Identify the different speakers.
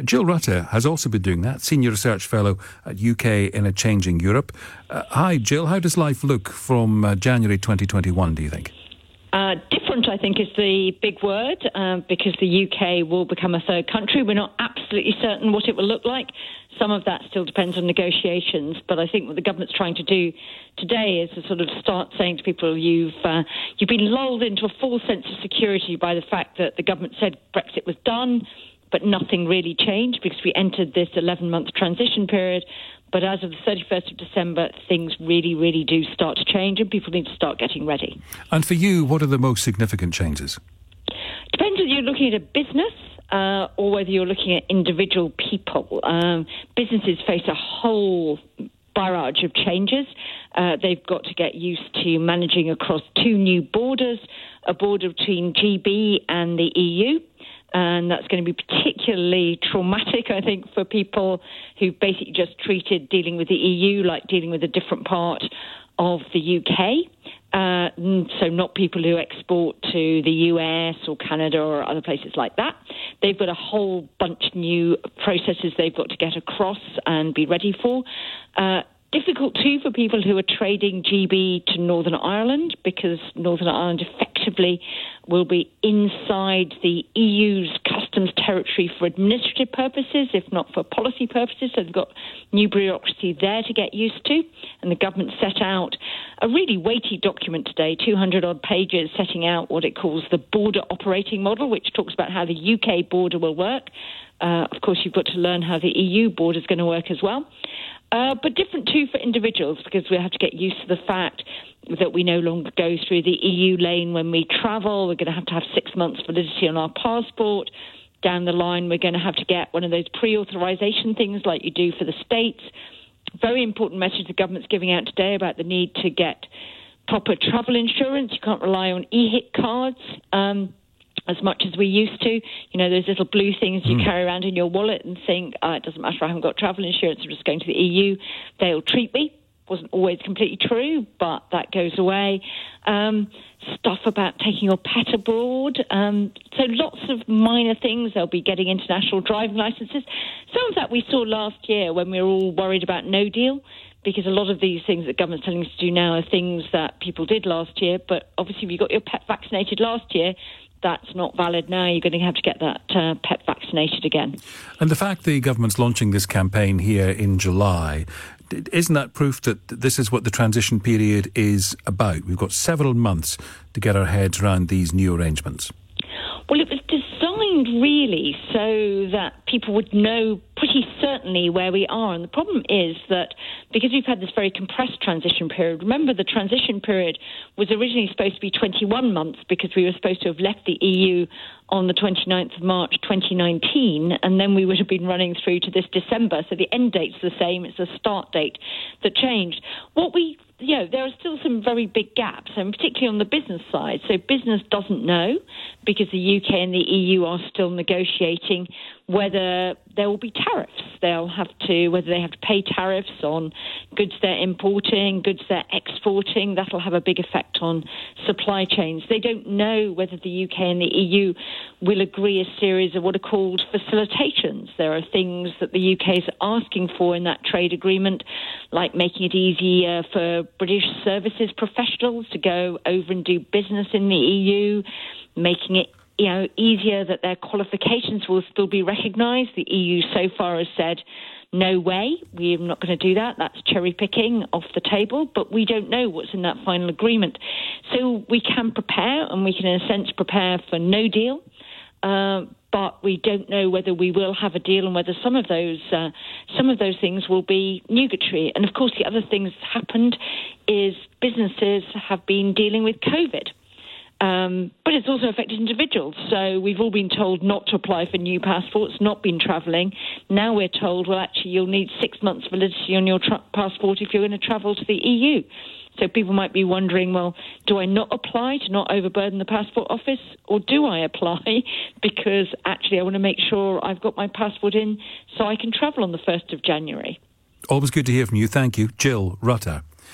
Speaker 1: Jill Rutter has also been doing that, Senior Research Fellow at UK in a Changing Europe. Uh, hi, Jill. How does life look from uh, January 2021, do you think?
Speaker 2: Uh, different, I think, is the big word uh, because the UK will become a third country. We're not absolutely certain what it will look like. Some of that still depends on negotiations, but I think what the government's trying to do today is to sort of start saying to people, you've uh, you've been lulled into a false sense of security by the fact that the government said Brexit was done but nothing really changed because we entered this 11 month transition period. But as of the 31st of December, things really, really do start to change and people need to start getting ready.
Speaker 1: And for you, what are the most significant changes?
Speaker 2: Depends whether you're looking at a business uh, or whether you're looking at individual people. Um, businesses face a whole barrage of changes. Uh, they've got to get used to managing across two new borders, a border between GB and the EU and that's going to be particularly traumatic, I think, for people who basically just treated dealing with the EU like dealing with a different part of the UK. Uh, so not people who export to the US or Canada or other places like that. They've got a whole bunch of new processes they've got to get across and be ready for. Uh, difficult too for people who are trading GB to Northern Ireland because Northern Ireland effectively will be inside the EU's customs territory for administrative purposes, if not for policy purposes. So they've got new bureaucracy there to get used to. And the government set out a really weighty document today, 200 odd pages, setting out what it calls the border operating model, which talks about how the UK border will work. Uh, of course, you've got to learn how the EU border is going to work as well. Uh, but different too for individuals because we have to get used to the fact that we no longer go through the EU lane when we travel. We're going to have to have six months validity on our passport. Down the line, we're going to have to get one of those pre authorization things like you do for the states. Very important message the government's giving out today about the need to get proper travel insurance. You can't rely on EHIC cards. Um, as much as we used to. You know, those little blue things you mm. carry around in your wallet and think, oh, it doesn't matter, I haven't got travel insurance, I'm just going to the EU, they'll treat me. Wasn't always completely true, but that goes away. Um, stuff about taking your pet abroad. Um, so lots of minor things. They'll be getting international driving licenses. Some of that we saw last year when we were all worried about no deal because a lot of these things that government's telling us to do now are things that people did last year. But obviously, if you got your pet vaccinated last year, that's not valid now. You're going to have to get that uh, pet vaccinated again.
Speaker 1: And the fact the government's launching this campaign here in July, isn't that proof that this is what the transition period is about? We've got several months to get our heads around these new arrangements.
Speaker 2: Well, it was designed really so that people would know pretty certainly where we are. And the problem is that because we've had this very compressed transition period, remember the transition period was originally supposed to be 21 months because we were supposed to have left the EU on the 29th of March 2019, and then we would have been running through to this December. So the end date's the same, it's the start date that changed. What we you know, there are still some very big gaps, and particularly on the business side. So business doesn't know because the UK and the EU are still negotiating whether there will be tariffs. They'll have to, whether they have to pay tariffs on goods they're importing, goods they're exporting. That'll have a big effect on supply chains. They don't know whether the UK and the EU will agree a series of what are called facilitations. There are things that the UK is asking for in that trade agreement, like making it easier for British services professionals to go over and do business in the EU, making it you know, easier that their qualifications will still be recognised. The EU so far has said, no way, we're not going to do that. That's cherry picking off the table, but we don't know what's in that final agreement. So we can prepare, and we can, in a sense, prepare for no deal. Uh, but we don't know whether we will have a deal and whether some of those uh, some of those things will be nugatory. And of course, the other thing that's happened is businesses have been dealing with COVID. Um, but it's also affected individuals. So we've all been told not to apply for new passports, not been travelling. Now we're told, well, actually, you'll need six months validity on your tra- passport if you're going to travel to the EU. So people might be wondering, well, do I not apply to not overburden the passport office, or do I apply because actually I want to make sure I've got my passport in so I can travel on the 1st of January?
Speaker 1: Always good to hear from you. Thank you. Jill Rutter.